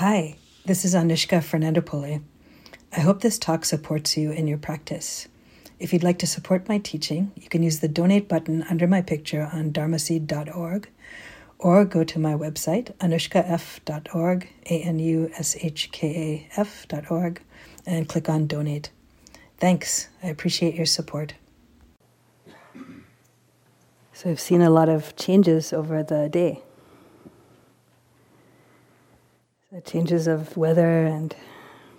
Hi, this is Anushka Fernandopulle. I hope this talk supports you in your practice. If you'd like to support my teaching, you can use the donate button under my picture on dharmaseed.org or go to my website, anushkaf.org, A N U S H K A F.org, and click on donate. Thanks. I appreciate your support. So, I've seen a lot of changes over the day. Changes of weather and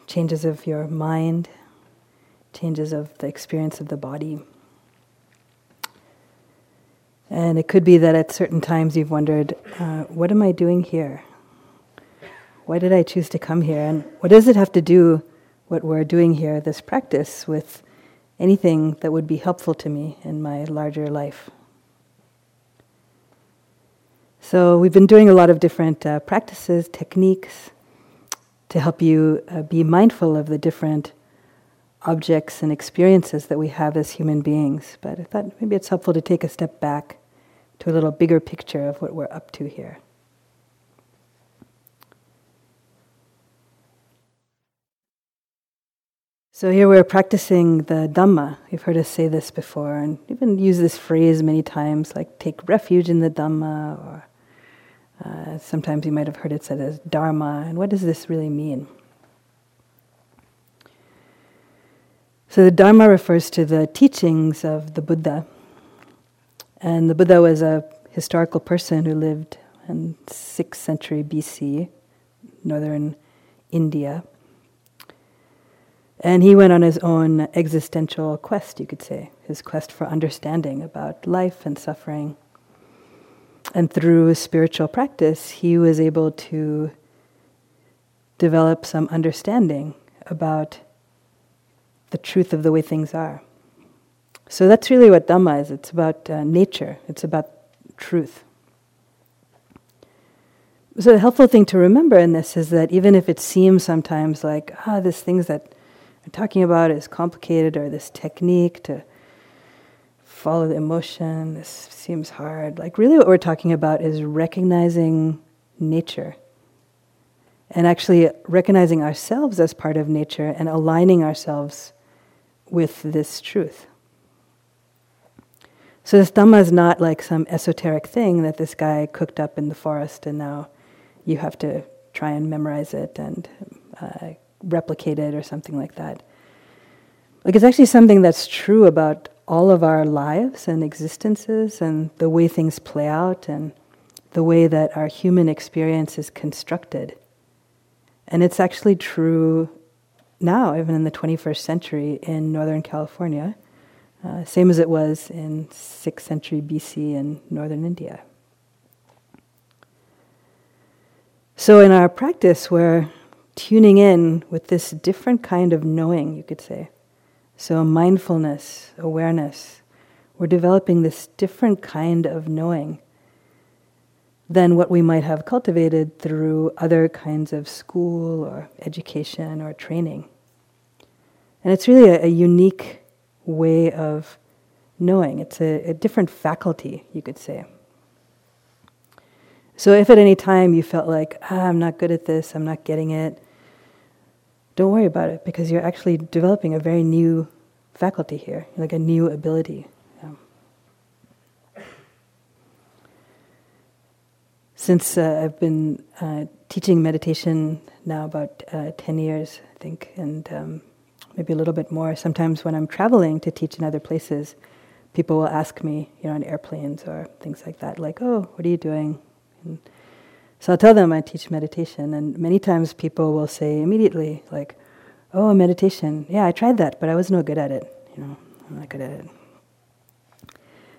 changes of your mind, changes of the experience of the body. And it could be that at certain times you've wondered, uh, what am I doing here? Why did I choose to come here? And what does it have to do, what we're doing here, this practice, with anything that would be helpful to me in my larger life? So, we've been doing a lot of different uh, practices, techniques to help you uh, be mindful of the different objects and experiences that we have as human beings. But I thought maybe it's helpful to take a step back to a little bigger picture of what we're up to here. So here we're practicing the Dhamma. You've heard us say this before, and even use this phrase many times, like take refuge in the Dhamma, or uh, sometimes you might have heard it said as Dharma. And what does this really mean? So the Dharma refers to the teachings of the Buddha. And the Buddha was a historical person who lived in 6th century BC, northern India. And he went on his own existential quest, you could say, his quest for understanding about life and suffering. And through spiritual practice, he was able to develop some understanding about the truth of the way things are. So that's really what Dhamma is it's about uh, nature, it's about truth. So, the helpful thing to remember in this is that even if it seems sometimes like, ah, this things that I'm talking about is complicated, or this technique to follow the emotion, this seems hard, like, really what we're talking about is recognizing nature and actually recognizing ourselves as part of nature and aligning ourselves with this truth. So this Dhamma is not like some esoteric thing that this guy cooked up in the forest and now you have to try and memorize it and uh, replicate it or something like that. Like it's actually something that's true about all of our lives and existences and the way things play out and the way that our human experience is constructed. And it's actually true now, even in the 21st century in Northern California, uh, same as it was in 6th century BC in Northern India. So, in our practice, we're tuning in with this different kind of knowing, you could say. So, mindfulness, awareness, we're developing this different kind of knowing than what we might have cultivated through other kinds of school or education or training. And it's really a, a unique way of knowing, it's a, a different faculty, you could say. So, if at any time you felt like, ah, I'm not good at this, I'm not getting it, don't worry about it because you're actually developing a very new faculty here, like a new ability. Since uh, I've been uh, teaching meditation now about uh, 10 years, I think, and um, maybe a little bit more, sometimes when I'm traveling to teach in other places, people will ask me, you know, on airplanes or things like that, like, oh, what are you doing? And so I'll tell them I teach meditation, and many times people will say immediately, like, oh, meditation, yeah, I tried that, but I was no good at it, you know, I'm not good at it.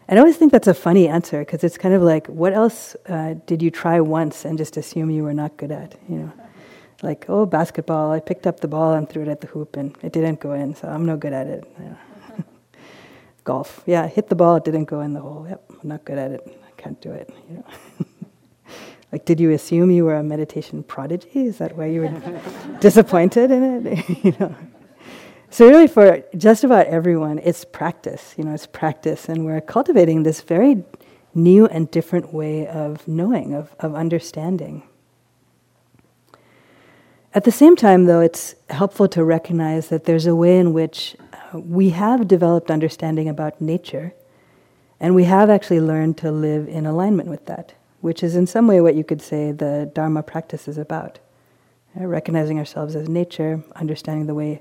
And I always think that's a funny answer because it's kind of like, what else uh, did you try once and just assume you were not good at? You know, like, oh, basketball. I picked up the ball and threw it at the hoop and it didn't go in, so I'm no good at it. Yeah. Golf. Yeah, hit the ball. It didn't go in the hole. Yep, I'm not good at it. I can't do it. You know. like, did you assume you were a meditation prodigy? Is that why you were disappointed in it? you know. So, really, for just about everyone, it's practice. You know, it's practice, and we're cultivating this very new and different way of knowing, of, of understanding. At the same time, though, it's helpful to recognize that there's a way in which uh, we have developed understanding about nature, and we have actually learned to live in alignment with that, which is in some way what you could say the Dharma practice is about. Uh, recognizing ourselves as nature, understanding the way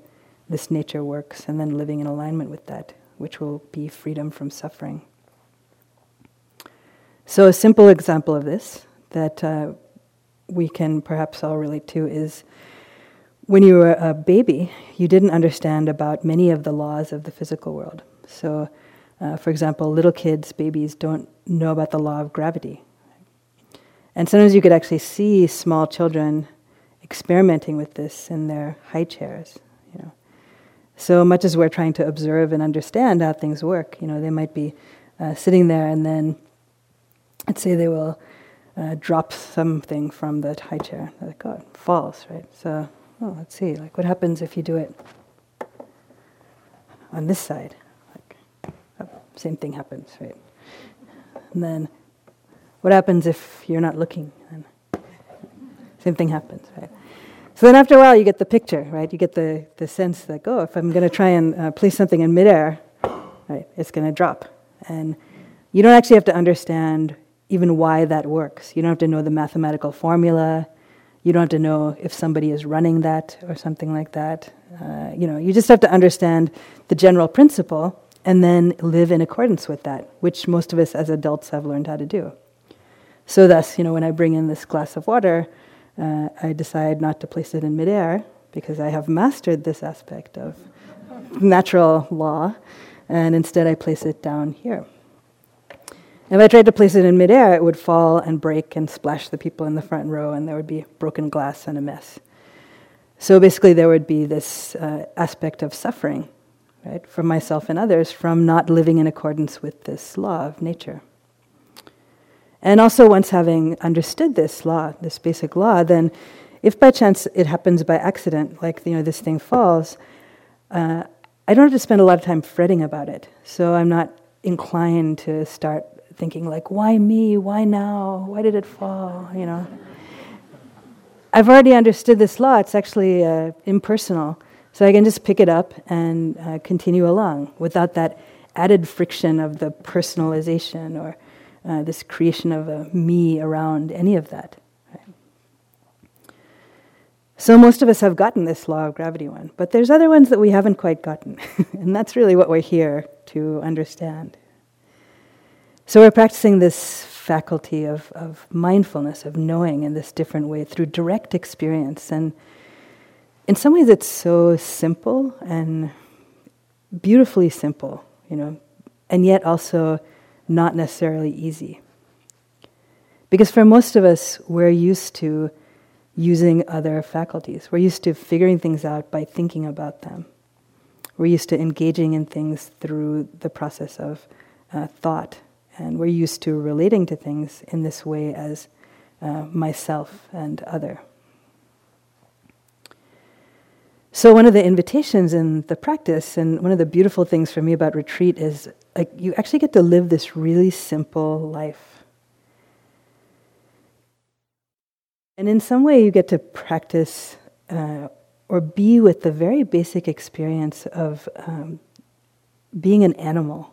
this nature works, and then living in alignment with that, which will be freedom from suffering. So, a simple example of this that uh, we can perhaps all relate to is when you were a baby, you didn't understand about many of the laws of the physical world. So, uh, for example, little kids, babies, don't know about the law of gravity. And sometimes you could actually see small children experimenting with this in their high chairs. You know, so much as we're trying to observe and understand how things work, you know, they might be uh, sitting there and then let's say they will uh, drop something from the high chair. They're like, oh, it falls, right? So, oh, let's see, like what happens if you do it on this side? Like, oh, same thing happens, right? And then, what happens if you're not looking? Same thing happens, right? So then after a while, you get the picture, right? You get the, the sense that, oh, if I'm going to try and uh, place something in midair, right, it's going to drop. And you don't actually have to understand even why that works. You don't have to know the mathematical formula. You don't have to know if somebody is running that or something like that. Uh, you know, you just have to understand the general principle and then live in accordance with that, which most of us as adults have learned how to do. So, thus, you know, when I bring in this glass of water, uh, I decide not to place it in midair because I have mastered this aspect of natural law, and instead I place it down here. If I tried to place it in midair, it would fall and break and splash the people in the front row, and there would be broken glass and a mess. So basically, there would be this uh, aspect of suffering, right, for myself and others from not living in accordance with this law of nature. And also, once having understood this law, this basic law, then if by chance it happens by accident, like you know this thing falls, uh, I don't have to spend a lot of time fretting about it. So I'm not inclined to start thinking like, why me? Why now? Why did it fall? You know. I've already understood this law. It's actually uh, impersonal, so I can just pick it up and uh, continue along without that added friction of the personalization or uh, this creation of a me around any of that. So most of us have gotten this law of gravity one, but there's other ones that we haven't quite gotten, and that's really what we're here to understand. So we're practicing this faculty of, of mindfulness, of knowing in this different way through direct experience. And in some ways, it's so simple and beautifully simple, you know, and yet also not necessarily easy. Because for most of us, we're used to using other faculties. We're used to figuring things out by thinking about them. We're used to engaging in things through the process of uh, thought and we're used to relating to things in this way as uh, myself and other. So, one of the invitations in the practice, and one of the beautiful things for me about retreat is like you actually get to live this really simple life. And in some way, you get to practice uh, or be with the very basic experience of um, being an animal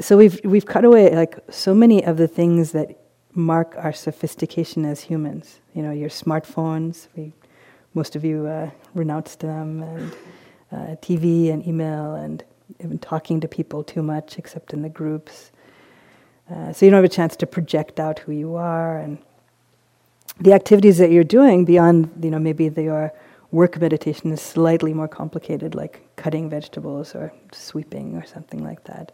so we've we've cut away like so many of the things that mark our sophistication as humans. You know, your smartphones. We, most of you uh, renounced them, and uh, TV and email, and even talking to people too much, except in the groups. Uh, so you don't have a chance to project out who you are, and the activities that you're doing beyond, you know, maybe your work meditation is slightly more complicated, like cutting vegetables or sweeping or something like that.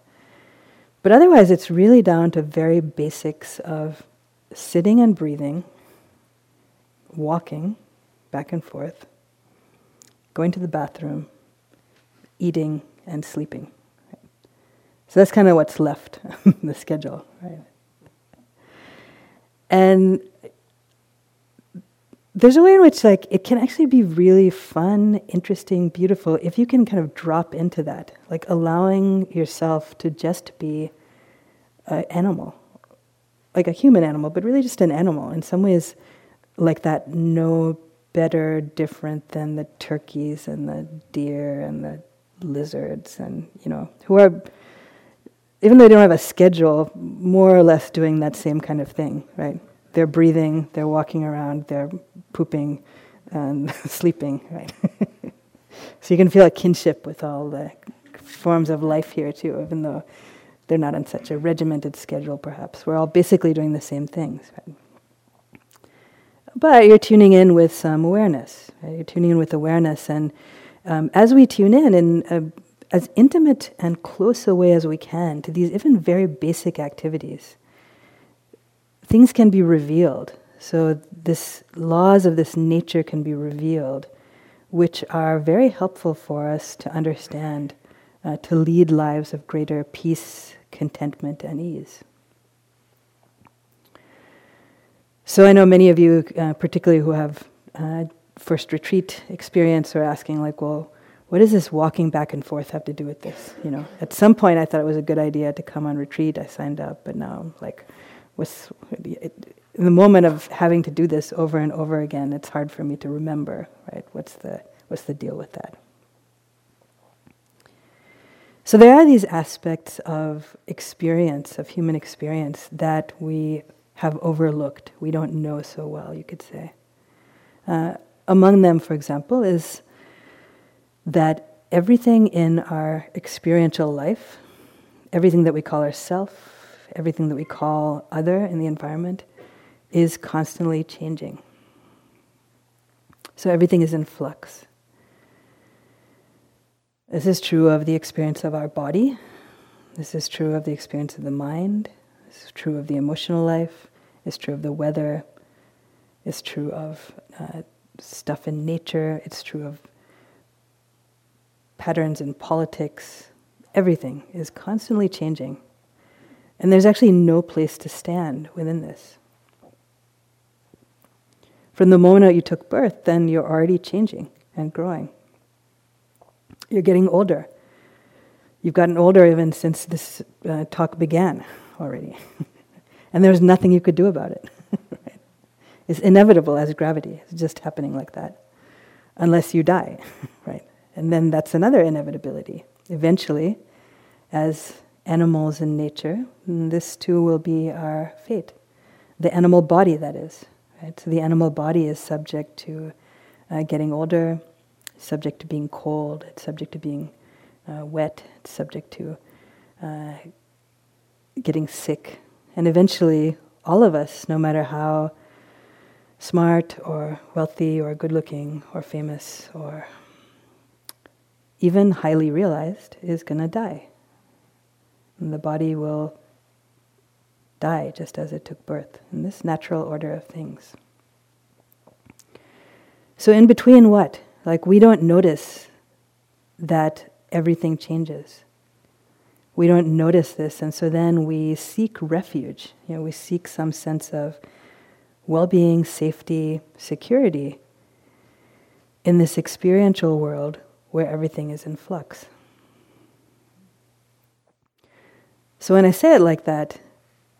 But otherwise, it's really down to very basics of sitting and breathing, walking back and forth, going to the bathroom, eating, and sleeping. So that's kind of what's left the schedule, right? And there's a way in which like it can actually be really fun, interesting, beautiful if you can kind of drop into that, like allowing yourself to just be an animal, like a human animal, but really just an animal. In some ways, like that no better different than the turkeys and the deer and the lizards and you know who are even though they don't have a schedule more or less doing that same kind of thing right? They're breathing they're walking around they're pooping and sleeping right? So you can feel a kinship with all the forms of life here too even though they're not on such a regimented schedule perhaps. We're all basically doing the same things right? But you're tuning in with some awareness. Right? You're tuning in with awareness, and um, as we tune in in a, as intimate and close a way as we can to these even very basic activities, things can be revealed. So this laws of this nature can be revealed, which are very helpful for us to understand, uh, to lead lives of greater peace, contentment, and ease. So I know many of you, uh, particularly who have uh, first retreat experience, are asking like, well, what does this walking back and forth have to do with this? You know, at some point I thought it was a good idea to come on retreat. I signed up, but now like, what's it, in the moment of having to do this over and over again? It's hard for me to remember, right? What's the what's the deal with that? So there are these aspects of experience, of human experience, that we have overlooked, we don't know so well, you could say. Uh, among them, for example, is that everything in our experiential life, everything that we call ourself, everything that we call other in the environment, is constantly changing. So everything is in flux. This is true of the experience of our body. This is true of the experience of the mind. It's true of the emotional life, it's true of the weather, it's true of uh, stuff in nature, it's true of patterns in politics. Everything is constantly changing. And there's actually no place to stand within this. From the moment that you took birth, then you're already changing and growing. You're getting older. You've gotten older even since this uh, talk began already. and there's nothing you could do about it. right? It's inevitable as gravity. It's just happening like that. Unless you die, right? And then that's another inevitability. Eventually, as animals in nature, this too will be our fate. The animal body, that is. Right? So the animal body is subject to uh, getting older, subject to being cold, it's subject to being uh, wet, it's subject to uh, getting sick. And eventually, all of us, no matter how smart or wealthy or good looking or famous or even highly realized, is going to die. And the body will die just as it took birth in this natural order of things. So, in between what? Like, we don't notice that everything changes we don't notice this, and so then we seek refuge. You know, we seek some sense of well-being, safety, security in this experiential world where everything is in flux. So when I say it like that,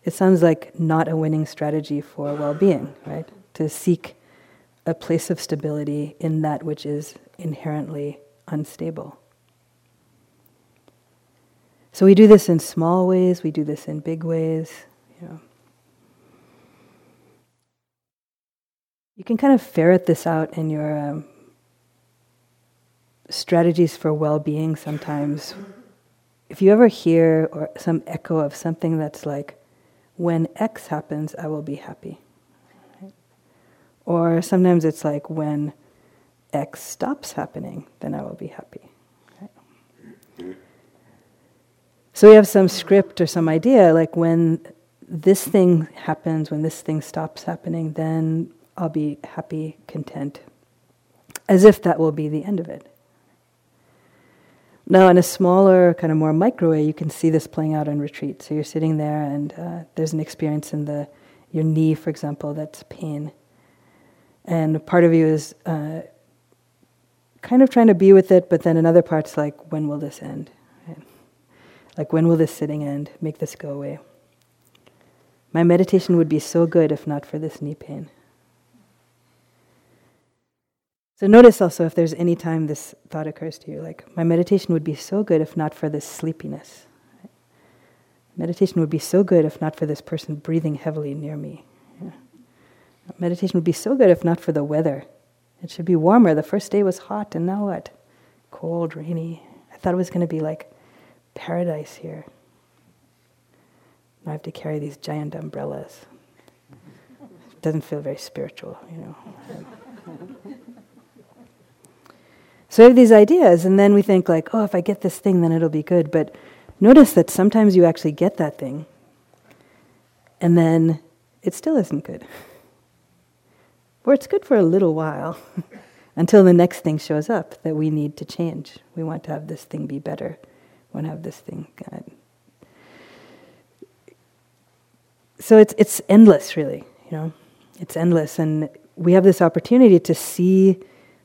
it sounds like not a winning strategy for well-being, right? To seek a place of stability in that which is inherently unstable. So we do this in small ways, we do this in big ways. You, know. you can kind of ferret this out in your um, strategies for well being sometimes. If you ever hear or some echo of something that's like, when X happens, I will be happy. Or sometimes it's like, when X stops happening, then I will be happy. So we have some script or some idea, like when this thing happens, when this thing stops happening, then I'll be happy, content, as if that will be the end of it. Now, in a smaller, kind of more micro way, you can see this playing out in retreat. So you're sitting there, and uh, there's an experience in the your knee, for example, that's pain, and part of you is uh, kind of trying to be with it, but then another part's like, when will this end? Like, when will this sitting end? Make this go away. My meditation would be so good if not for this knee pain. So notice also if there's any time this thought occurs to you, like, my meditation would be so good if not for this sleepiness. Meditation would be so good if not for this person breathing heavily near me. Yeah. Meditation would be so good if not for the weather. It should be warmer. The first day was hot, and now what? Cold, rainy. I thought it was going to be like paradise here. I have to carry these giant umbrellas. It doesn't feel very spiritual, you know. So we have these ideas, and then we think like, oh, if I get this thing, then it'll be good. But notice that sometimes you actually get that thing, and then it still isn't good. Or it's good for a little while, until the next thing shows up that we need to change. We want to have this thing be better. To have this thing. So it's it's endless, really. You know, it's endless, and we have this opportunity to see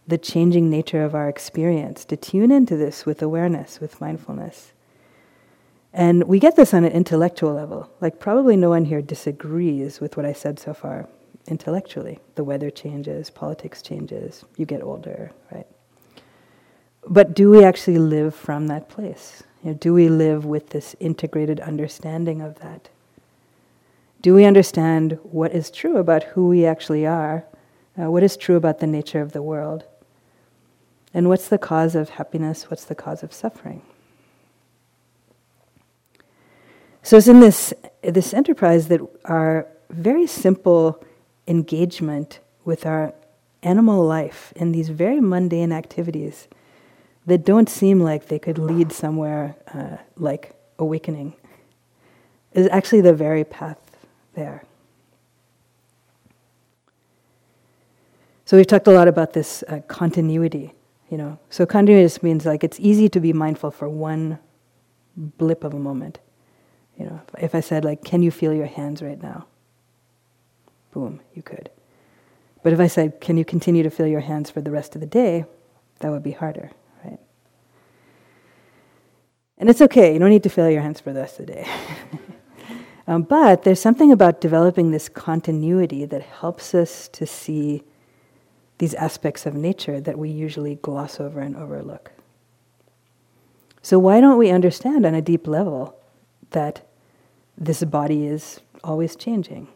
the changing nature of our experience, to tune into this with awareness, with mindfulness. And we get this on an intellectual level. Like, probably no one here disagrees with what I said so far intellectually. The weather changes, politics changes, you get older, right? But do we actually live from that place? You know, do we live with this integrated understanding of that? Do we understand what is true about who we actually are? Uh, what is true about the nature of the world? And what's the cause of happiness? What's the cause of suffering? So it's in this, this enterprise that our very simple engagement with our animal life in these very mundane activities that don't seem like they could lead somewhere uh, like awakening. Is actually the very path there. So we've talked a lot about this uh, continuity you know. So continuous means like it's easy to be mindful for one blip of a moment you know. If i said like can you feel your hands right now? Boom you could. But if i said can you continue to feel your hands for the rest of the day? That would be harder and it's okay you don't need to feel your hands for the rest of the day um, but there's something about developing this continuity that helps us to see these aspects of nature that we usually gloss over and overlook. So, why don't we understand on a deep level that this body is always changing?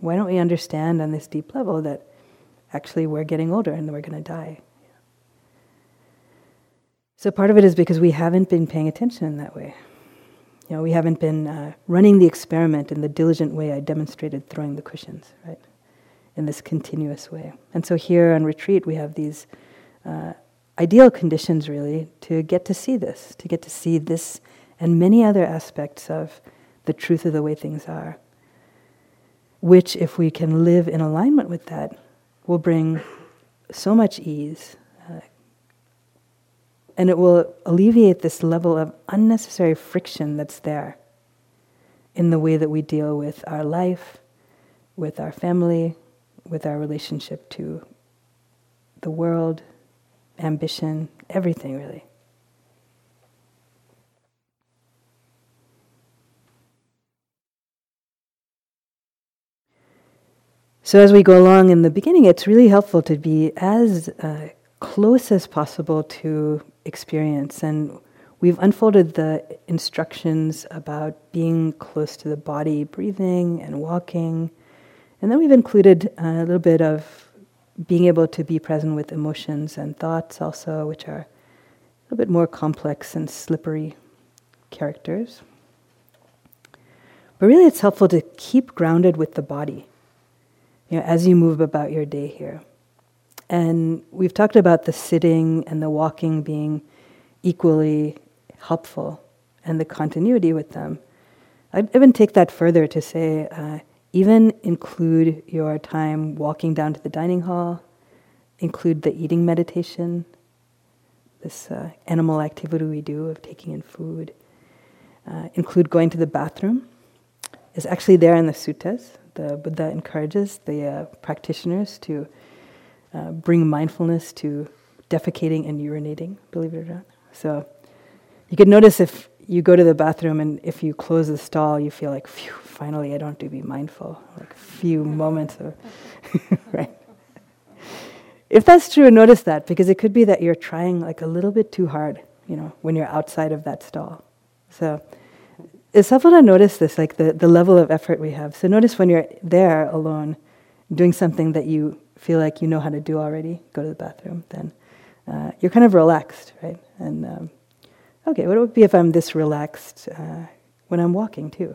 Why don't we understand on this deep level that actually we're getting older and we're going to die? So, part of it is because we haven't been paying attention in that way. You know, we haven't been uh, running the experiment in the diligent way I demonstrated throwing the cushions, right? in this continuous way. And so here on retreat, we have these uh, ideal conditions really to get to see this, to get to see this and many other aspects of the truth of the way things are, which, if we can live in alignment with that, will bring so much ease. And it will alleviate this level of unnecessary friction that's there in the way that we deal with our life, with our family, with our relationship to the world, ambition, everything really. So, as we go along in the beginning, it's really helpful to be as uh, close as possible to experience. And we've unfolded the instructions about being close to the body, breathing and walking, and then we've included a little bit of being able to be present with emotions and thoughts also, which are a little bit more complex and slippery characters. But really, it's helpful to keep grounded with the body you know, as you move about your day here. And we've talked about the sitting and the walking being equally helpful and the continuity with them. I'd even take that further to say uh, even include your time walking down to the dining hall, include the eating meditation, this uh, animal activity we do of taking in food, uh, include going to the bathroom. It's actually there in the suttas. The Buddha encourages the uh, practitioners to uh, bring mindfulness to defecating and urinating, believe it or not. So you could notice if you go to the bathroom and if you close the stall, you feel like, phew, finally I don't have to be mindful. Like a few moments of, right? if that's true, notice that because it could be that you're trying like a little bit too hard, you know, when you're outside of that stall. So it's helpful to notice this, like the, the level of effort we have. So notice when you're there alone, doing something that you feel like you know how to do already, go to the bathroom, then uh, you're kind of relaxed, right? And um, okay, what would it be if I'm this relaxed uh, when I'm walking too?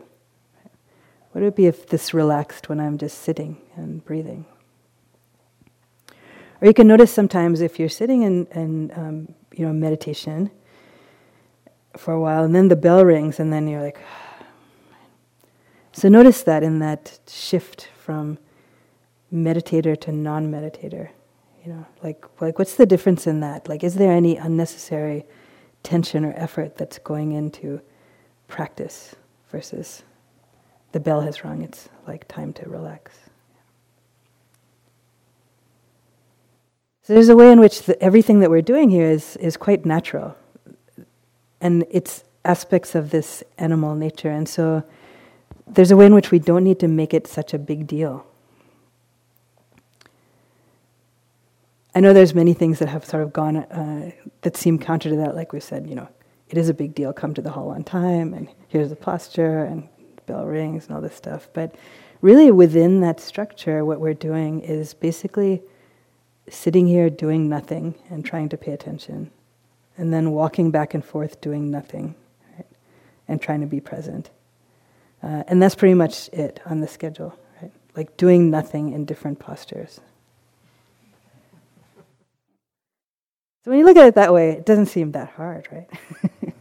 What would it be if this relaxed when I'm just sitting and breathing? Or you can notice sometimes if you're sitting in, in um, you know meditation for a while, and then the bell rings, and then you're like. So notice that in that shift from meditator to non-meditator, you know, like like what's the difference in that? Like, is there any unnecessary tension or effort that's going into practice versus the bell has rung? It's like time to relax. So there's a way in which the, everything that we're doing here is is quite natural and it's aspects of this animal nature. And so there's a way in which we don't need to make it such a big deal. I know there's many things that have sort of gone uh, that seem counter to that, like we said, you know, it is a big deal. Come to the hall on time, and here's the posture, and bell rings, and all this stuff. But really, within that structure, what we're doing is basically sitting here doing nothing and trying to pay attention and then walking back and forth doing nothing right? and trying to be present. Uh, and that's pretty much it on the schedule, right? Like doing nothing in different postures. So when you look at it that way, it doesn't seem that hard, right?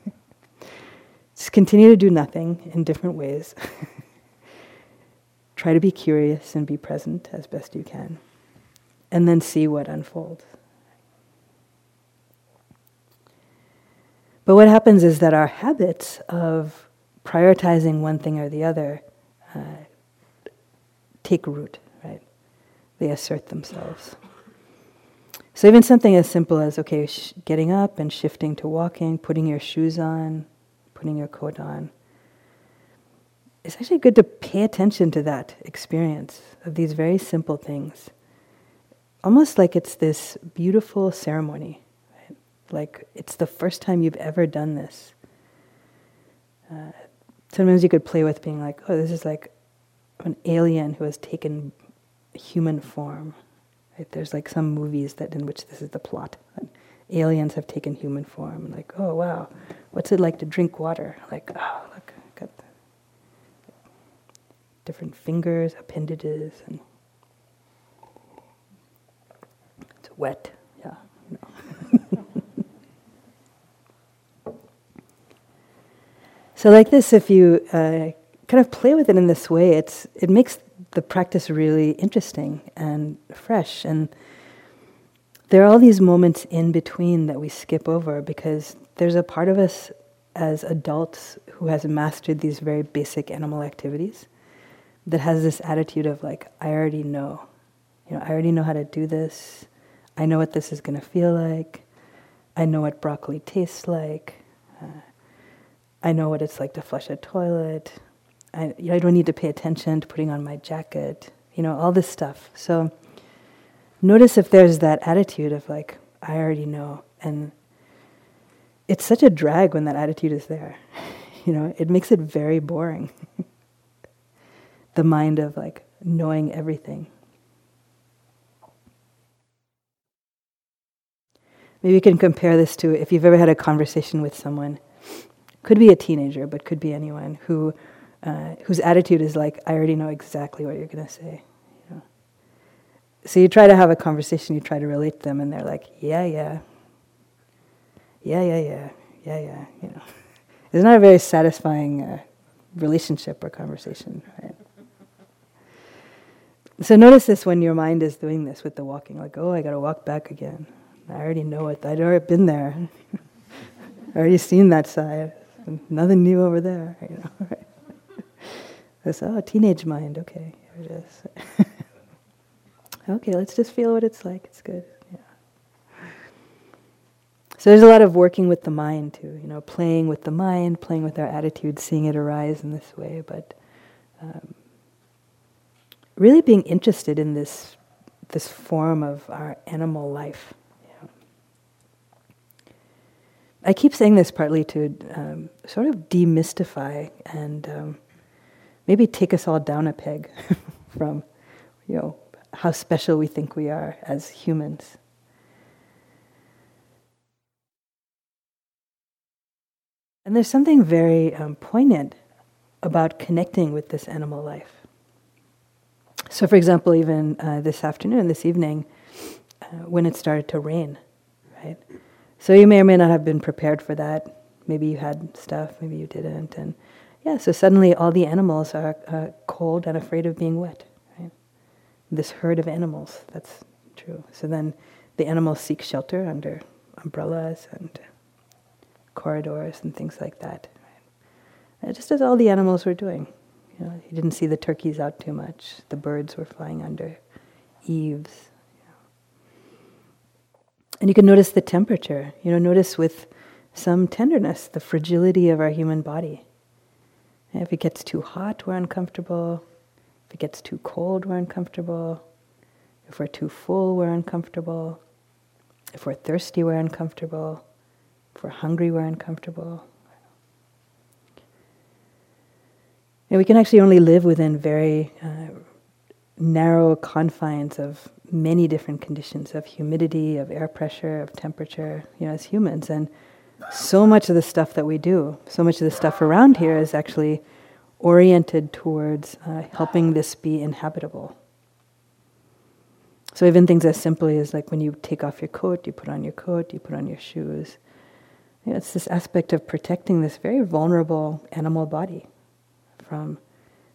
Just continue to do nothing in different ways. Try to be curious and be present as best you can. And then see what unfolds. But what happens is that our habits of prioritizing one thing or the other uh, take root, right? They assert themselves. So even something as simple as okay, sh- getting up and shifting to walking, putting your shoes on, putting your coat on. It's actually good to pay attention to that experience of these very simple things. Almost like it's this beautiful ceremony like it's the first time you've ever done this. Uh, sometimes you could play with being like, oh, this is like an alien who has taken human form. Right? There's like some movies that in which this is the plot. Aliens have taken human form. Like, oh wow, what's it like to drink water? Like, oh look, got different fingers, appendages, and it's wet. Yeah. Know. So, like this, if you uh, kind of play with it in this way, it's it makes the practice really interesting and fresh. And there are all these moments in between that we skip over because there's a part of us as adults who has mastered these very basic animal activities that has this attitude of like, I already know. You know, I already know how to do this. I know what this is going to feel like. I know what broccoli tastes like. Uh, I know what it's like to flush a toilet. I, I don't need to pay attention to putting on my jacket. You know, all this stuff. So notice if there's that attitude of like, I already know. And it's such a drag when that attitude is there. you know, it makes it very boring. the mind of like knowing everything. Maybe you can compare this to if you've ever had a conversation with someone could be a teenager, but could be anyone who uh, whose attitude is like, I already know exactly what you're going to say. You know? So you try to have a conversation, you try to relate to them, and they're like, yeah, yeah, yeah, yeah, yeah, yeah, yeah. You know, it's not a very satisfying uh, relationship or conversation. Right? So notice this when your mind is doing this with the walking, like, oh, I got to walk back again. I already know it. I'd already been there. I already seen that side. Nothing new over there, you know. It's oh, teenage mind. Okay, here it is. okay, let's just feel what it's like. It's good. Yeah. So there's a lot of working with the mind too. You know, playing with the mind, playing with our attitude, seeing it arise in this way, but um, really being interested in this this form of our animal life. I keep saying this partly to um, sort of demystify and um, maybe take us all down a peg from, you know, how special we think we are as humans. And there's something very um, poignant about connecting with this animal life. So, for example, even uh, this afternoon, this evening, uh, when it started to rain, right? So you may or may not have been prepared for that. Maybe you had stuff, maybe you didn't, and yeah. So suddenly, all the animals are uh, cold and afraid of being wet. Right? This herd of animals. That's true. So then, the animals seek shelter under umbrellas and corridors and things like that. Right? Just as all the animals were doing. You know, you didn't see the turkeys out too much. The birds were flying under eaves. And you can notice the temperature. You know, notice with some tenderness the fragility of our human body. If it gets too hot, we're uncomfortable. If it gets too cold, we're uncomfortable. If we're too full, we're uncomfortable. If we're thirsty, we're uncomfortable. If we're hungry, we're uncomfortable. And we can actually only live within very uh, narrow confines of many different conditions of humidity, of air pressure, of temperature, you know, as humans. And so much of the stuff that we do, so much of the stuff around here is actually oriented towards uh, helping this be inhabitable. So even things as simply as like when you take off your coat, you put on your coat, you put on your shoes. You know, it's this aspect of protecting this very vulnerable animal body from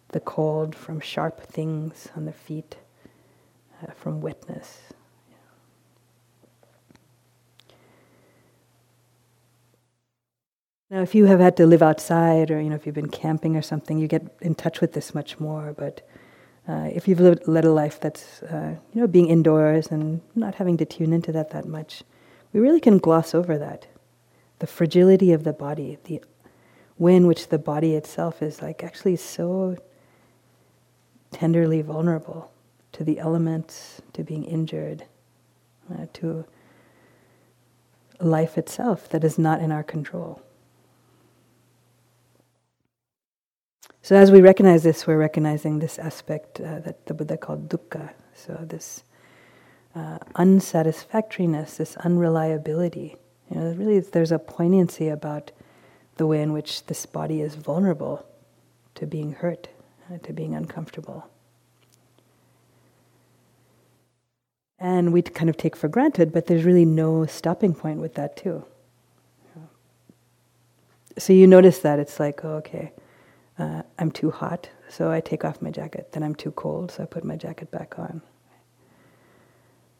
the cold, from sharp things on the feet, uh, from wetness. Now, if you have had to live outside, or you know, if you've been camping or something, you get in touch with this much more. But uh, if you've lived, led a life that's, uh, you know, being indoors and not having to tune into that that much, we really can gloss over that. The fragility of the body, the way in which the body itself is like actually so tenderly vulnerable to the elements, to being injured, uh, to life itself that is not in our control. So, as we recognize this, we're recognizing this aspect uh, that the Buddha called dukkha. So, this uh, unsatisfactoriness, this unreliability. You know, really, there's a poignancy about the way in which this body is vulnerable to being hurt, uh, to being uncomfortable. And we kind of take for granted, but there's really no stopping point with that, too. So you notice that it's like, oh, okay, uh, I'm too hot, so I take off my jacket. Then I'm too cold, so I put my jacket back on.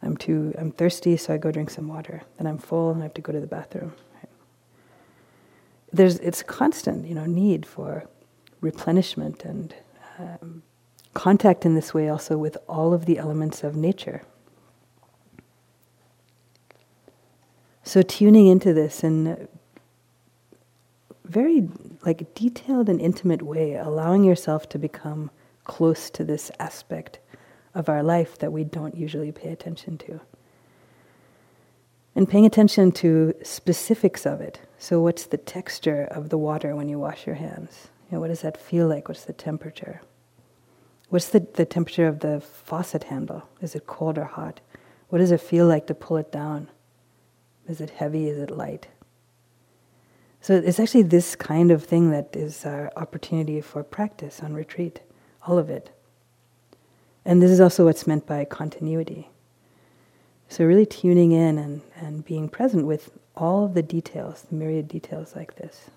I'm too, I'm thirsty, so I go drink some water. Then I'm full, and I have to go to the bathroom. There's, it's constant, you know, need for replenishment and um, contact in this way also with all of the elements of nature. So tuning into this in a very like detailed and intimate way, allowing yourself to become close to this aspect of our life that we don't usually pay attention to. And paying attention to specifics of it. So, what's the texture of the water when you wash your hands? You know, what does that feel like? What's the temperature? What's the, the temperature of the faucet handle? Is it cold or hot? What does it feel like to pull it down? Is it heavy? Is it light? So it's actually this kind of thing that is our opportunity for practice on retreat, all of it. And this is also what's meant by continuity. So, really tuning in and, and being present with all of the details, the myriad details like this.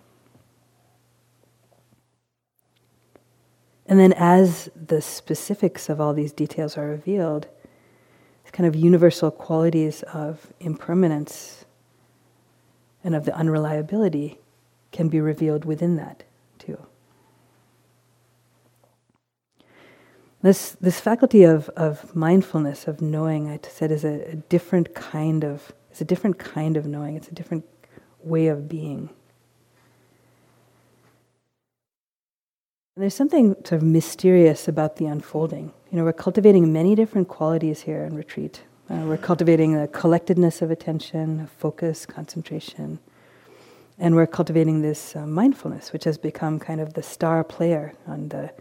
And then, as the specifics of all these details are revealed, kind of universal qualities of impermanence and of the unreliability can be revealed within that too. This, this faculty of, of mindfulness, of knowing, I said, is a, a different kind of, it's a different kind of knowing. It's a different way of being. And there's something sort of mysterious about the unfolding. you know, we're cultivating many different qualities here in retreat. Uh, we're cultivating the collectedness of attention, focus, concentration. And we're cultivating this uh, mindfulness, which has become kind of the star player on the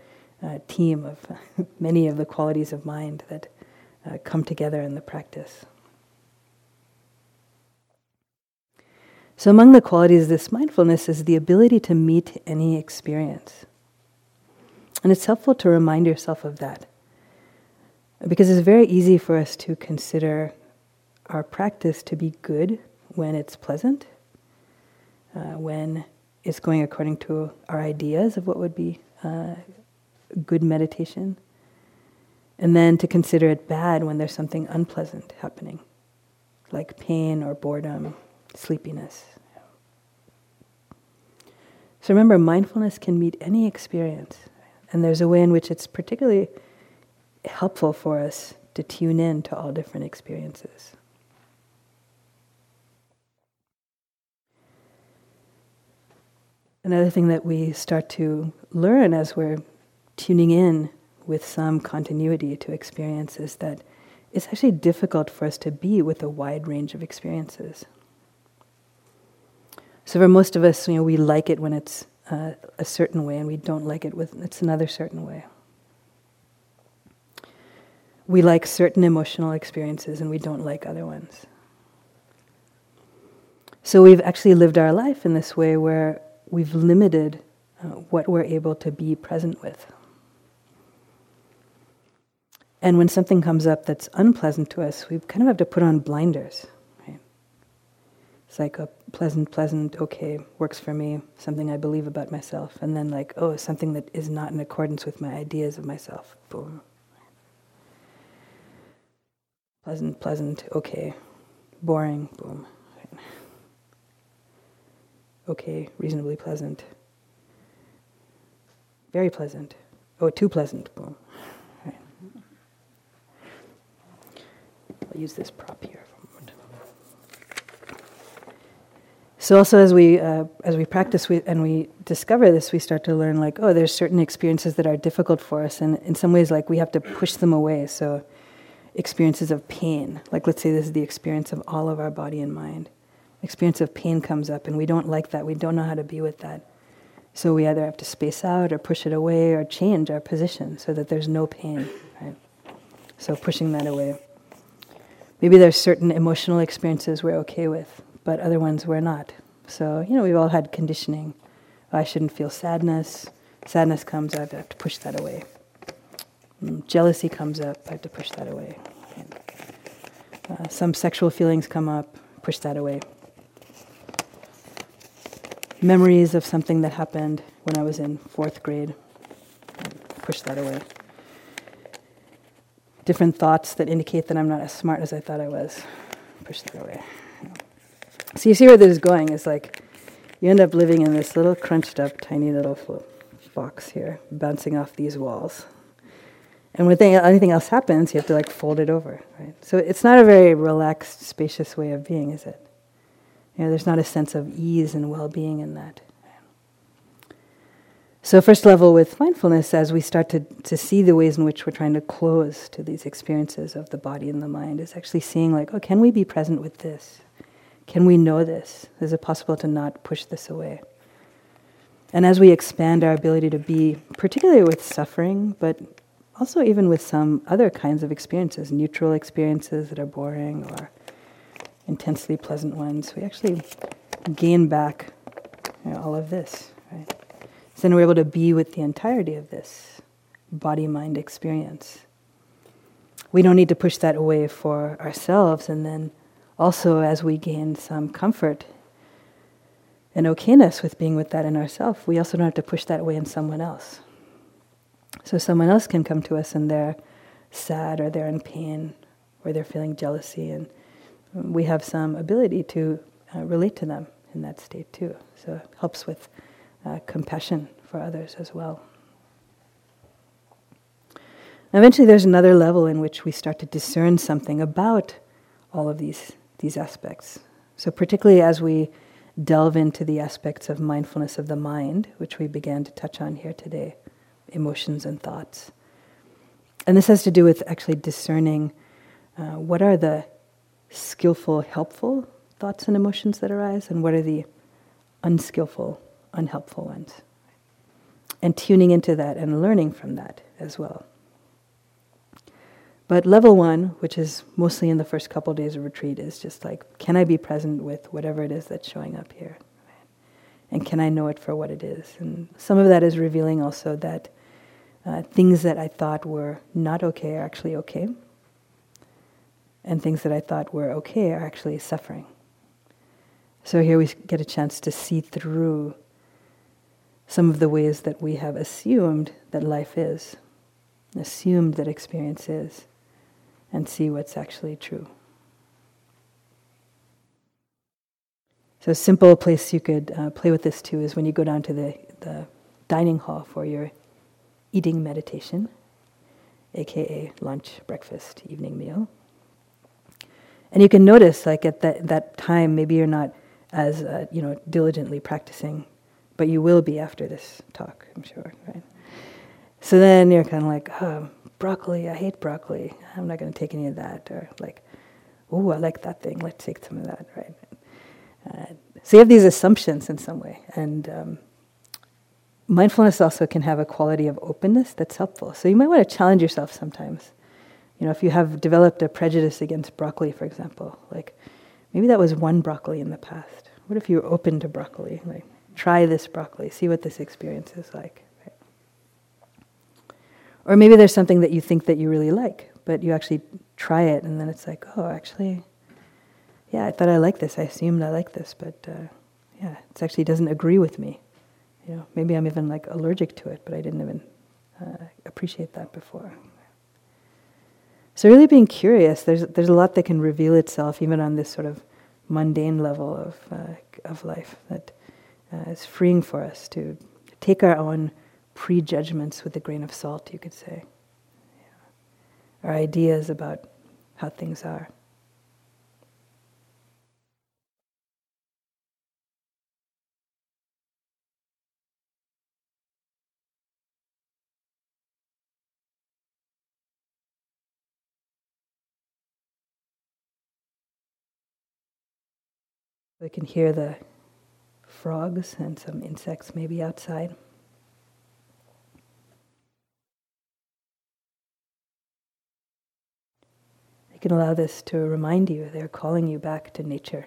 uh, team of many of the qualities of mind that uh, come together in the practice. So, among the qualities of this mindfulness is the ability to meet any experience. And it's helpful to remind yourself of that. Because it's very easy for us to consider our practice to be good when it's pleasant, uh, when it's going according to our ideas of what would be uh, good meditation, and then to consider it bad when there's something unpleasant happening, like pain or boredom, sleepiness. So remember, mindfulness can meet any experience, and there's a way in which it's particularly helpful for us to tune in to all different experiences. Another thing that we start to learn as we're tuning in with some continuity to experiences that it's actually difficult for us to be with a wide range of experiences. So for most of us, you know, we like it when it's uh, a certain way, and we don't like it when it's another certain way. We like certain emotional experiences, and we don't like other ones. So we've actually lived our life in this way where we've limited uh, what we're able to be present with. And when something comes up that's unpleasant to us, we kind of have to put on blinders. Right? It's like a pleasant, pleasant, okay, works for me, something I believe about myself. And then, like, oh, something that is not in accordance with my ideas of myself. Boom. Pleasant, pleasant, okay. Boring, boom. Okay, reasonably pleasant. Very pleasant. Oh, too pleasant, boom. I'll use this prop here. So also as we uh, as we practice we, and we discover this, we start to learn like, oh, there's certain experiences that are difficult for us, and in some ways, like we have to push them away. So experiences of pain, like let's say this is the experience of all of our body and mind. Experience of pain comes up, and we don't like that. We don't know how to be with that. So we either have to space out, or push it away, or change our position so that there's no pain. Right? So pushing that away. Maybe there's certain emotional experiences we're okay with, but other ones we're not. So, you know, we've all had conditioning. I shouldn't feel sadness. Sadness comes, I have to push that away. Jealousy comes up, I have to push that away. Uh, some sexual feelings come up, push that away. Memories of something that happened when I was in fourth grade, push that away different thoughts that indicate that I'm not as smart as I thought I was. Push that away. So you see where this is going It's like you end up living in this little crunched up, tiny little box here, bouncing off these walls. And when anything else happens, you have to like fold it over, right? So it's not a very relaxed, spacious way of being, is it? You know, there's not a sense of ease and well-being in that. So, first level with mindfulness, as we start to, to see the ways in which we're trying to close to these experiences of the body and the mind, is actually seeing, like, oh, can we be present with this? Can we know this? Is it possible to not push this away? And as we expand our ability to be, particularly with suffering, but also even with some other kinds of experiences, neutral experiences that are boring or intensely pleasant ones, we actually gain back you know, all of this, right? So then we're able to be with the entirety of this body mind experience. We don't need to push that away for ourselves, and then also as we gain some comfort and okayness with being with that in ourselves, we also don't have to push that away in someone else. So someone else can come to us and they're sad or they're in pain or they're feeling jealousy, and we have some ability to uh, relate to them in that state too. So it helps with uh, compassion for others as well. eventually, there's another level in which we start to discern something about all of these, these aspects. So, particularly as we delve into the aspects of mindfulness of the mind, which we began to touch on here today emotions and thoughts. and this has to do with actually discerning uh, what are the skillful, helpful thoughts and emotions that arise, and what are the unskillful, unhelpful ones. And tuning into that and learning from that as well. But level one, which is mostly in the first couple of days of retreat, is just like, can I be present with whatever it is that's showing up here? And can I know it for what it is? And some of that is revealing also that uh, things that I thought were not okay are actually okay. And things that I thought were okay are actually suffering. So here we get a chance to see through some of the ways that we have assumed that life is, assumed that experience is, and see what's actually true. So, a simple place you could uh, play with this too is when you go down to the, the dining hall for your eating meditation, aka lunch, breakfast, evening meal. And you can notice, like at that, that time, maybe you're not as uh, you know diligently practicing, but you will be after this talk, I'm sure, right? So then you're kind of like, oh, broccoli, I hate broccoli. I'm not going to take any of that. Or like, oh, I like that thing. Let's take some of that, right? Uh, so you have these assumptions in some way, and um, mindfulness also can have a quality of openness that's helpful. So you might want to challenge yourself sometimes. You know, if you have developed a prejudice against broccoli, for example, like maybe that was one broccoli in the past. What if you're open to broccoli? Like, try this broccoli, see what this experience is like. Right? Or maybe there's something that you think that you really like, but you actually try it, and then it's like, oh, actually, yeah, I thought I liked this. I assumed I liked this, but uh, yeah, it actually doesn't agree with me. You know, maybe I'm even like allergic to it, but I didn't even uh, appreciate that before. So really being curious, there's there's a lot that can reveal itself even on this sort of mundane level of uh, of life that uh, is freeing for us to take our own prejudgments with a grain of salt, you could say, yeah. our ideas about how things are. We can hear the frogs and some insects maybe outside. You can allow this to remind you they're calling you back to nature.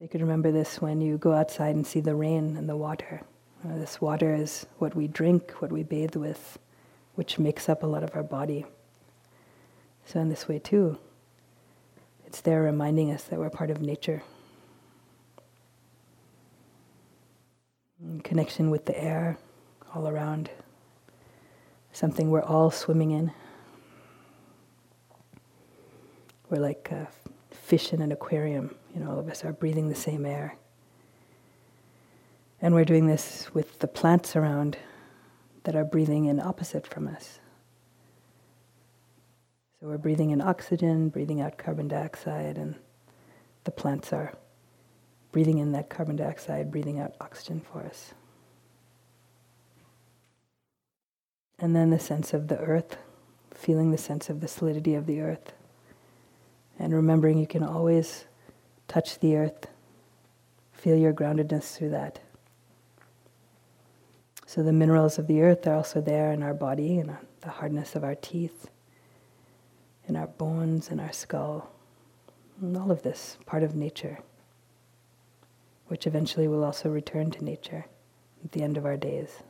You can remember this when you go outside and see the rain and the water. Uh, this water is what we drink, what we bathe with, which makes up a lot of our body. So, in this way, too, it's there reminding us that we're part of nature. In connection with the air all around, something we're all swimming in. We're like a fish in an aquarium, you know, all of us are breathing the same air. And we're doing this with the plants around that are breathing in opposite from us. So we're breathing in oxygen, breathing out carbon dioxide, and the plants are breathing in that carbon dioxide, breathing out oxygen for us. And then the sense of the earth, feeling the sense of the solidity of the earth, and remembering you can always touch the earth, feel your groundedness through that. So the minerals of the earth are also there in our body and the hardness of our teeth in our bones, and our skull, and all of this part of nature, which eventually will also return to nature at the end of our days.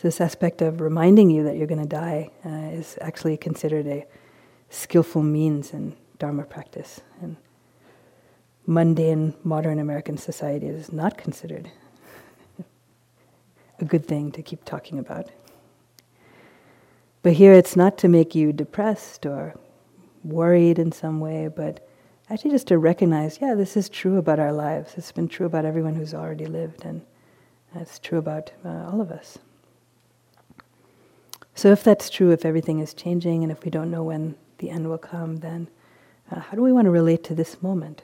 This aspect of reminding you that you're going to die uh, is actually considered a skillful means in Dharma practice. And mundane modern American society is not considered a good thing to keep talking about. But here it's not to make you depressed or worried in some way, but actually just to recognize, yeah, this is true about our lives. It's been true about everyone who's already lived, and it's true about uh, all of us. So if that's true, if everything is changing, and if we don't know when the end will come, then uh, how do we want to relate to this moment?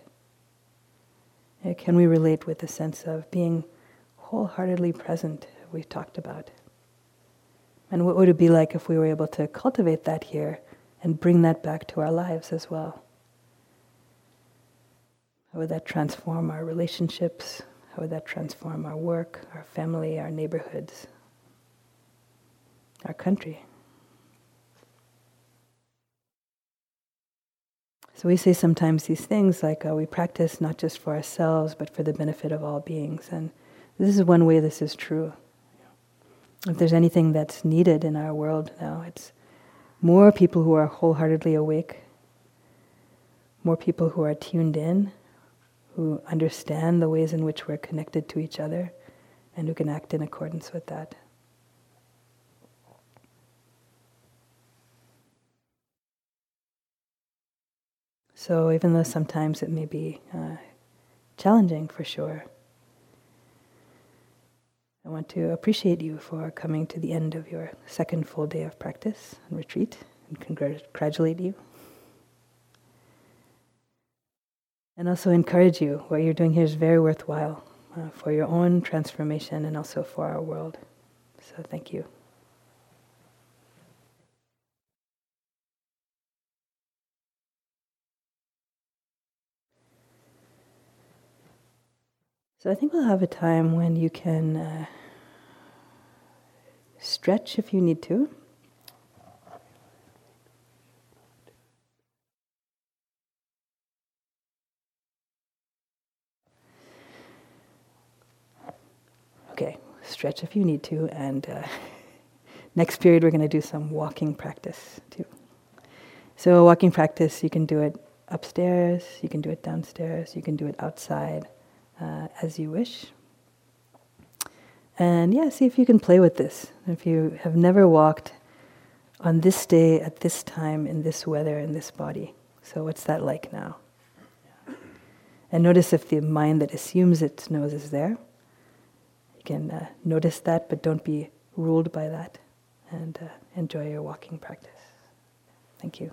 Uh, can we relate with a sense of being wholeheartedly present, we talked about? And what would it be like if we were able to cultivate that here and bring that back to our lives as well? How would that transform our relationships? How would that transform our work, our family, our neighborhoods, our country? So we say sometimes these things like uh, we practice not just for ourselves, but for the benefit of all beings. And this is one way this is true. If there's anything that's needed in our world now, it's more people who are wholeheartedly awake, more people who are tuned in, who understand the ways in which we're connected to each other, and who can act in accordance with that. So, even though sometimes it may be uh, challenging for sure, I want to appreciate you for coming to the end of your second full day of practice and retreat and congratulate you. And also encourage you. What you're doing here is very worthwhile uh, for your own transformation and also for our world. So, thank you. So I think we'll have a time when you can uh, stretch if you need to. Okay, stretch if you need to, and uh, next period we're going to do some walking practice too. So, walking practice, you can do it upstairs, you can do it downstairs, you can do it outside uh, as you wish. And yeah, see if you can play with this. If you have never walked on this day, at this time, in this weather, in this body. So, what's that like now? And notice if the mind that assumes it knows is there. You can uh, notice that, but don't be ruled by that. And uh, enjoy your walking practice. Thank you.